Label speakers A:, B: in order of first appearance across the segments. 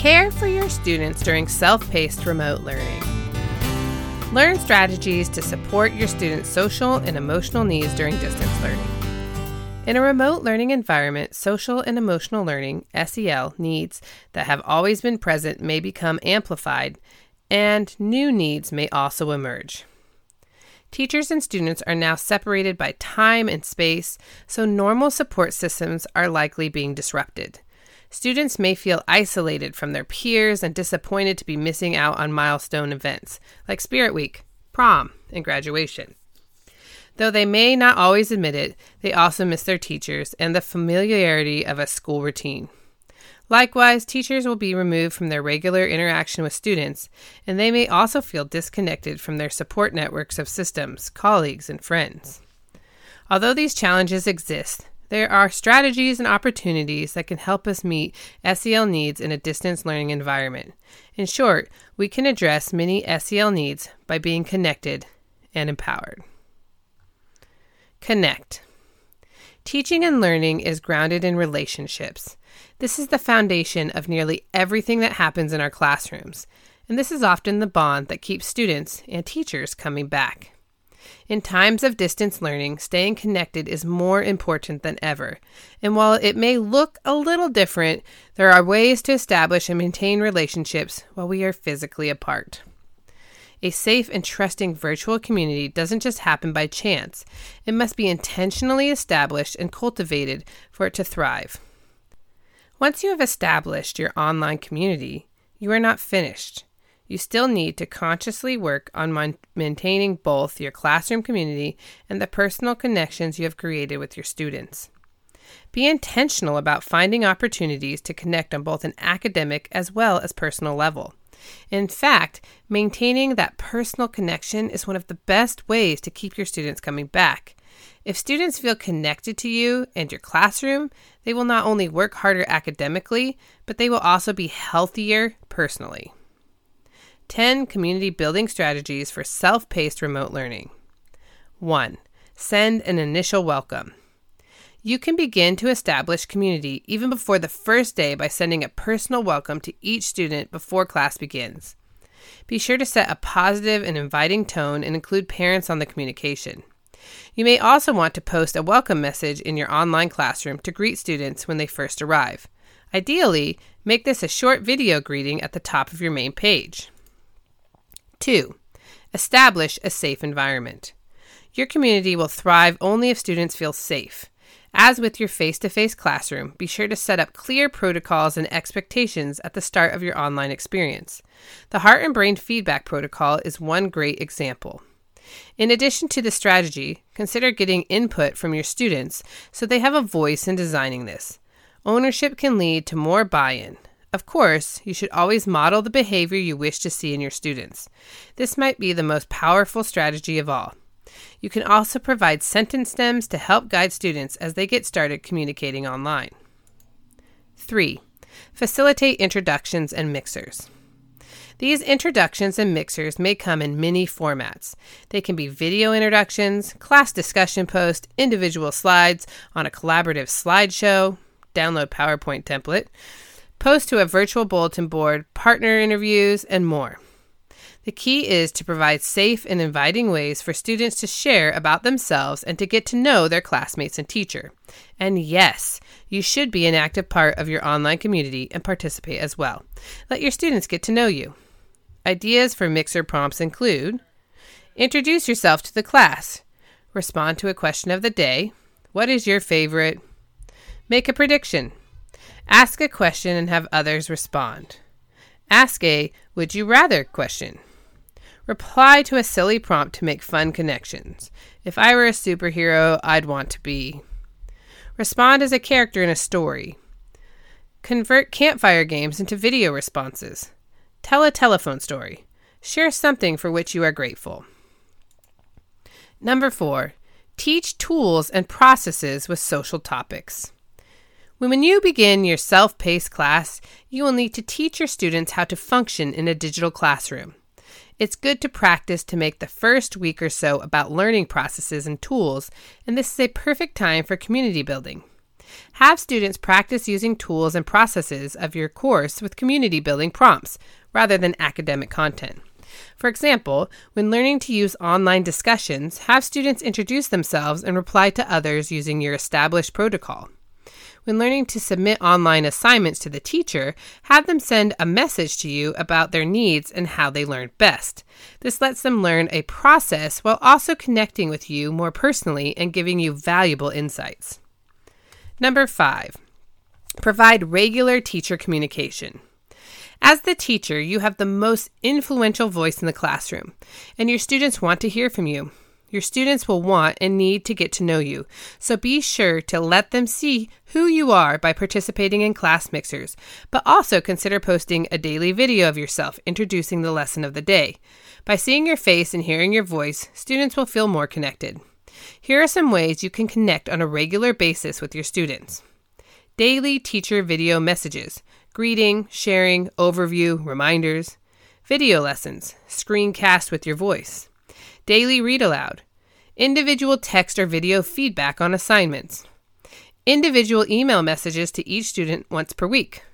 A: Care for your students during self paced remote learning. Learn strategies to support your students' social and emotional needs during distance learning. In a remote learning environment, social and emotional learning, SEL, needs that have always been present may become amplified, and new needs may also emerge. Teachers and students are now separated by time and space, so normal support systems are likely being disrupted. Students may feel isolated from their peers and disappointed to be missing out on milestone events like Spirit Week, prom, and graduation. Though they may not always admit it, they also miss their teachers and the familiarity of a school routine. Likewise, teachers will be removed from their regular interaction with students, and they may also feel disconnected from their support networks of systems, colleagues, and friends. Although these challenges exist, there are strategies and opportunities that can help us meet SEL needs in a distance learning environment. In short, we can address many SEL needs by being connected and empowered. Connect. Teaching and learning is grounded in relationships. This is the foundation of nearly everything that happens in our classrooms, and this is often the bond that keeps students and teachers coming back. In times of distance learning, staying connected is more important than ever. And while it may look a little different, there are ways to establish and maintain relationships while we are physically apart. A safe and trusting virtual community doesn't just happen by chance, it must be intentionally established and cultivated for it to thrive. Once you have established your online community, you are not finished. You still need to consciously work on mon- maintaining both your classroom community and the personal connections you have created with your students. Be intentional about finding opportunities to connect on both an academic as well as personal level. In fact, maintaining that personal connection is one of the best ways to keep your students coming back. If students feel connected to you and your classroom, they will not only work harder academically, but they will also be healthier personally. 10 community building strategies for self paced remote learning. 1. Send an initial welcome. You can begin to establish community even before the first day by sending a personal welcome to each student before class begins. Be sure to set a positive and inviting tone and include parents on the communication. You may also want to post a welcome message in your online classroom to greet students when they first arrive. Ideally, make this a short video greeting at the top of your main page. 2. Establish a safe environment. Your community will thrive only if students feel safe. As with your face to face classroom, be sure to set up clear protocols and expectations at the start of your online experience. The Heart and Brain Feedback Protocol is one great example. In addition to the strategy, consider getting input from your students so they have a voice in designing this. Ownership can lead to more buy in. Of course, you should always model the behavior you wish to see in your students. This might be the most powerful strategy of all. You can also provide sentence stems to help guide students as they get started communicating online. 3. Facilitate introductions and mixers. These introductions and mixers may come in many formats. They can be video introductions, class discussion posts, individual slides on a collaborative slideshow, download PowerPoint template, post to a virtual bulletin board, partner interviews, and more. The key is to provide safe and inviting ways for students to share about themselves and to get to know their classmates and teacher. And yes, you should be an active part of your online community and participate as well. Let your students get to know you. Ideas for mixer prompts include Introduce yourself to the class. Respond to a question of the day. What is your favorite? Make a prediction. Ask a question and have others respond. Ask a would you rather question. Reply to a silly prompt to make fun connections. If I were a superhero, I'd want to be. Respond as a character in a story. Convert campfire games into video responses. Tell a telephone story. Share something for which you are grateful. Number four, teach tools and processes with social topics. When you begin your self paced class, you will need to teach your students how to function in a digital classroom. It's good to practice to make the first week or so about learning processes and tools, and this is a perfect time for community building. Have students practice using tools and processes of your course with community building prompts rather than academic content. For example, when learning to use online discussions, have students introduce themselves and reply to others using your established protocol. When learning to submit online assignments to the teacher, have them send a message to you about their needs and how they learn best. This lets them learn a process while also connecting with you more personally and giving you valuable insights. Number five, provide regular teacher communication. As the teacher, you have the most influential voice in the classroom, and your students want to hear from you. Your students will want and need to get to know you, so be sure to let them see who you are by participating in class mixers, but also consider posting a daily video of yourself introducing the lesson of the day. By seeing your face and hearing your voice, students will feel more connected. Here are some ways you can connect on a regular basis with your students. Daily teacher video messages greeting, sharing, overview, reminders, video lessons, screencast with your voice, daily read aloud, individual text or video feedback on assignments, individual email messages to each student once per week,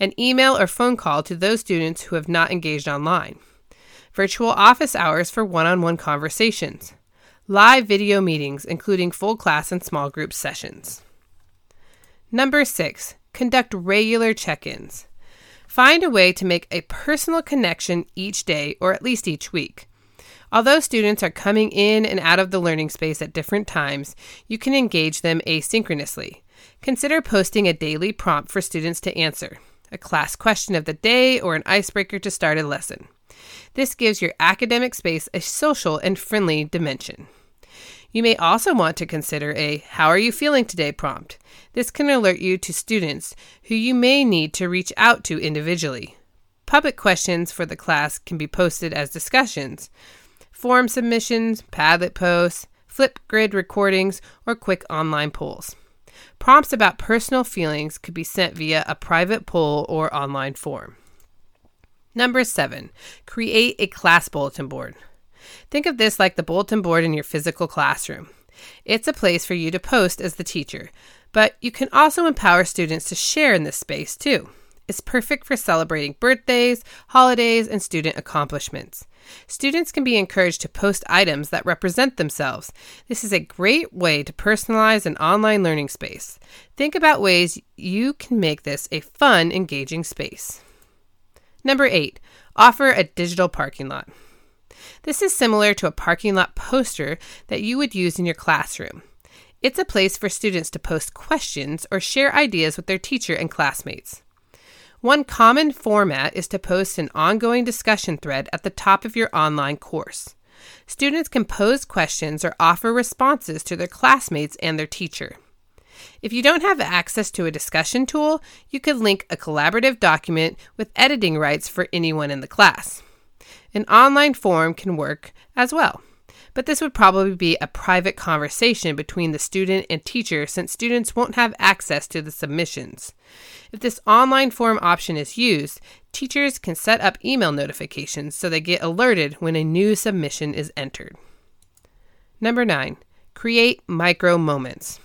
A: an email or phone call to those students who have not engaged online, virtual office hours for one on one conversations, live video meetings, including full class and small group sessions. Number six, conduct regular check ins. Find a way to make a personal connection each day or at least each week. Although students are coming in and out of the learning space at different times, you can engage them asynchronously. Consider posting a daily prompt for students to answer, a class question of the day, or an icebreaker to start a lesson. This gives your academic space a social and friendly dimension. You may also want to consider a How are you feeling today prompt. This can alert you to students who you may need to reach out to individually. Public questions for the class can be posted as discussions. Form submissions, Padlet posts, Flipgrid recordings, or quick online polls. Prompts about personal feelings could be sent via a private poll or online form. Number seven, create a class bulletin board. Think of this like the bulletin board in your physical classroom. It's a place for you to post as the teacher, but you can also empower students to share in this space too. It's perfect for celebrating birthdays, holidays, and student accomplishments. Students can be encouraged to post items that represent themselves. This is a great way to personalize an online learning space. Think about ways you can make this a fun, engaging space. Number eight, offer a digital parking lot. This is similar to a parking lot poster that you would use in your classroom. It's a place for students to post questions or share ideas with their teacher and classmates. One common format is to post an ongoing discussion thread at the top of your online course. Students can pose questions or offer responses to their classmates and their teacher. If you don't have access to a discussion tool, you could link a collaborative document with editing rights for anyone in the class. An online forum can work as well, but this would probably be a private conversation between the student and teacher since students won't have access to the submissions. If this online form option is used, teachers can set up email notifications so they get alerted when a new submission is entered. Number nine, create micro moments.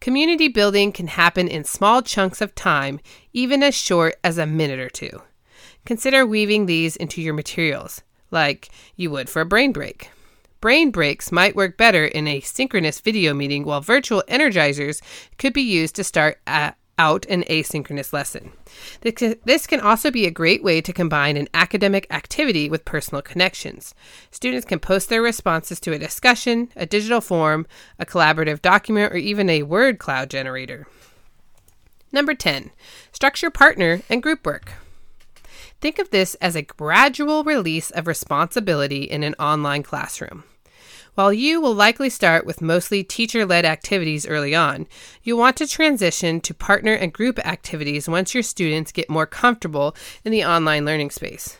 A: Community building can happen in small chunks of time, even as short as a minute or two. Consider weaving these into your materials, like you would for a brain break. Brain breaks might work better in a synchronous video meeting, while virtual energizers could be used to start uh, out an asynchronous lesson. This can also be a great way to combine an academic activity with personal connections. Students can post their responses to a discussion, a digital form, a collaborative document, or even a word cloud generator. Number 10, structure partner and group work. Think of this as a gradual release of responsibility in an online classroom. While you will likely start with mostly teacher led activities early on, you'll want to transition to partner and group activities once your students get more comfortable in the online learning space.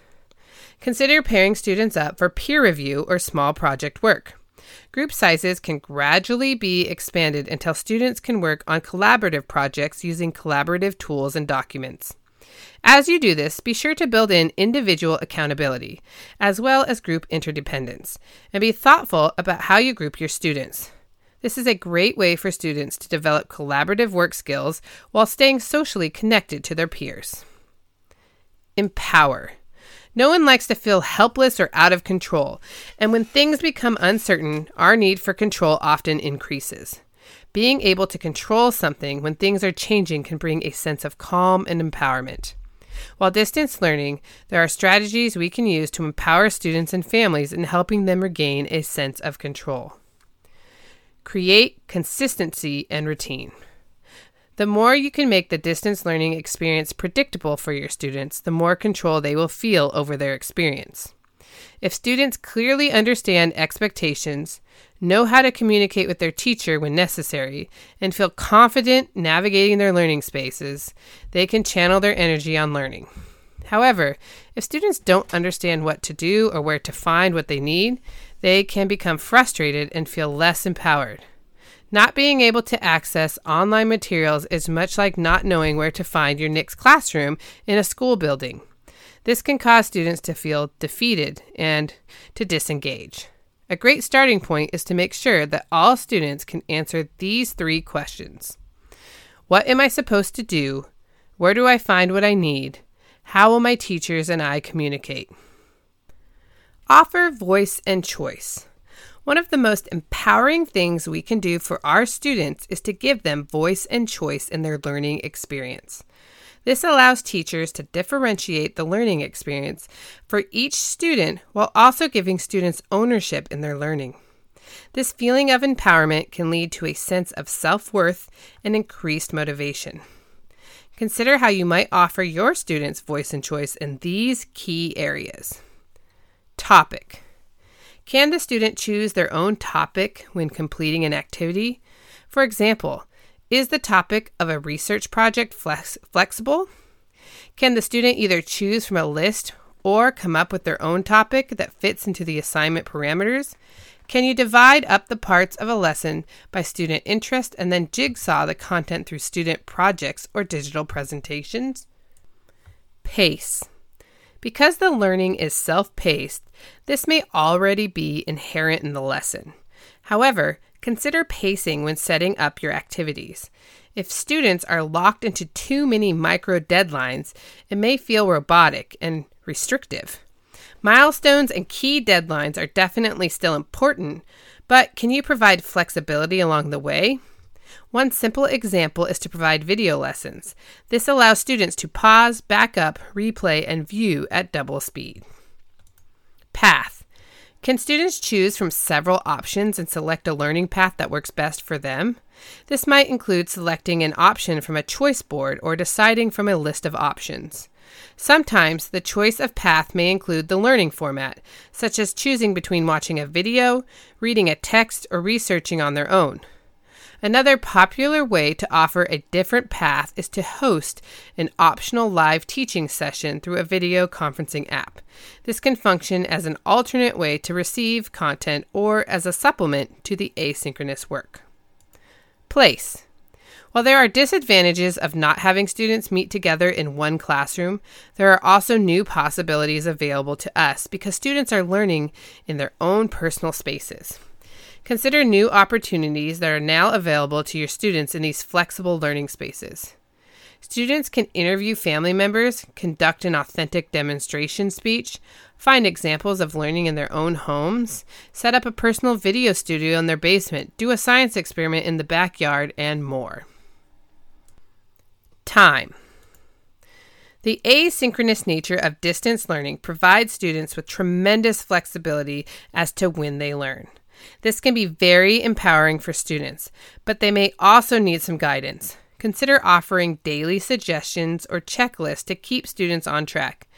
A: Consider pairing students up for peer review or small project work. Group sizes can gradually be expanded until students can work on collaborative projects using collaborative tools and documents. As you do this, be sure to build in individual accountability, as well as group interdependence, and be thoughtful about how you group your students. This is a great way for students to develop collaborative work skills while staying socially connected to their peers. Empower. No one likes to feel helpless or out of control, and when things become uncertain, our need for control often increases. Being able to control something when things are changing can bring a sense of calm and empowerment. While distance learning, there are strategies we can use to empower students and families in helping them regain a sense of control. Create consistency and routine. The more you can make the distance learning experience predictable for your students, the more control they will feel over their experience. If students clearly understand expectations, know how to communicate with their teacher when necessary, and feel confident navigating their learning spaces, they can channel their energy on learning. However, if students don't understand what to do or where to find what they need, they can become frustrated and feel less empowered. Not being able to access online materials is much like not knowing where to find your next classroom in a school building. This can cause students to feel defeated and to disengage. A great starting point is to make sure that all students can answer these three questions What am I supposed to do? Where do I find what I need? How will my teachers and I communicate? Offer voice and choice. One of the most empowering things we can do for our students is to give them voice and choice in their learning experience. This allows teachers to differentiate the learning experience for each student while also giving students ownership in their learning. This feeling of empowerment can lead to a sense of self worth and increased motivation. Consider how you might offer your students voice and choice in these key areas. Topic Can the student choose their own topic when completing an activity? For example, is the topic of a research project flex- flexible? Can the student either choose from a list or come up with their own topic that fits into the assignment parameters? Can you divide up the parts of a lesson by student interest and then jigsaw the content through student projects or digital presentations? Pace. Because the learning is self paced, this may already be inherent in the lesson. However, Consider pacing when setting up your activities. If students are locked into too many micro deadlines, it may feel robotic and restrictive. Milestones and key deadlines are definitely still important, but can you provide flexibility along the way? One simple example is to provide video lessons. This allows students to pause, back up, replay, and view at double speed. Path. Can students choose from several options and select a learning path that works best for them? This might include selecting an option from a choice board or deciding from a list of options. Sometimes the choice of path may include the learning format, such as choosing between watching a video, reading a text, or researching on their own. Another popular way to offer a different path is to host an optional live teaching session through a video conferencing app. This can function as an alternate way to receive content or as a supplement to the asynchronous work. Place. While there are disadvantages of not having students meet together in one classroom, there are also new possibilities available to us because students are learning in their own personal spaces. Consider new opportunities that are now available to your students in these flexible learning spaces. Students can interview family members, conduct an authentic demonstration speech, find examples of learning in their own homes, set up a personal video studio in their basement, do a science experiment in the backyard, and more. Time. The asynchronous nature of distance learning provides students with tremendous flexibility as to when they learn. This can be very empowering for students, but they may also need some guidance. Consider offering daily suggestions or checklists to keep students on track.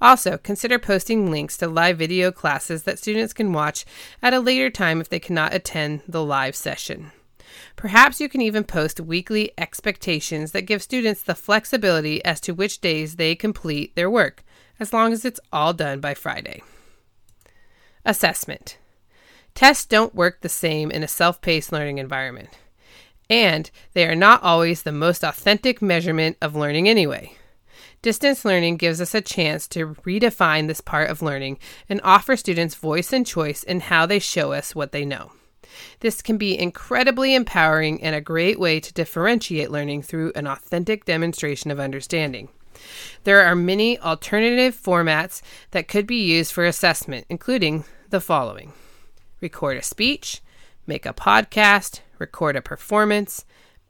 A: Also, consider posting links to live video classes that students can watch at a later time if they cannot attend the live session. Perhaps you can even post weekly expectations that give students the flexibility as to which days they complete their work, as long as it's all done by Friday. Assessment. Tests don't work the same in a self paced learning environment, and they are not always the most authentic measurement of learning anyway. Distance learning gives us a chance to redefine this part of learning and offer students voice and choice in how they show us what they know. This can be incredibly empowering and a great way to differentiate learning through an authentic demonstration of understanding. There are many alternative formats that could be used for assessment, including the following record a speech, make a podcast, record a performance,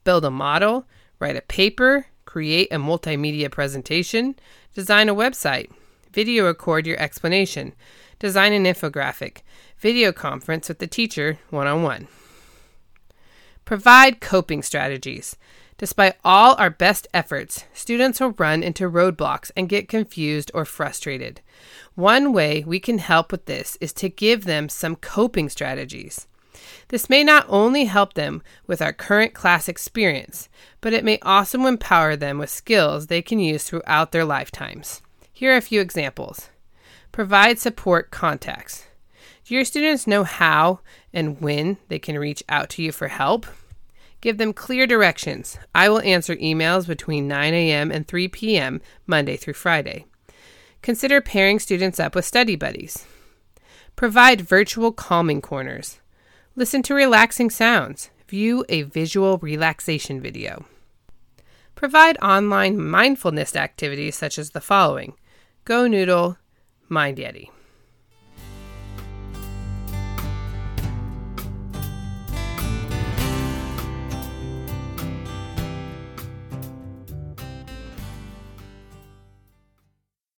A: build a model, write a paper, create a multimedia presentation, design a website, video record your explanation, design an infographic, video conference with the teacher one on one. Provide coping strategies. Despite all our best efforts, students will run into roadblocks and get confused or frustrated. One way we can help with this is to give them some coping strategies. This may not only help them with our current class experience, but it may also empower them with skills they can use throughout their lifetimes. Here are a few examples. Provide support contacts. Do your students know how and when they can reach out to you for help? Give them clear directions. I will answer emails between 9 a.m. and 3 p.m. Monday through Friday. Consider pairing students up with study buddies. Provide virtual calming corners. Listen to relaxing sounds. View a visual relaxation video. Provide online mindfulness activities such as the following GoNoodle, Mind Yeti.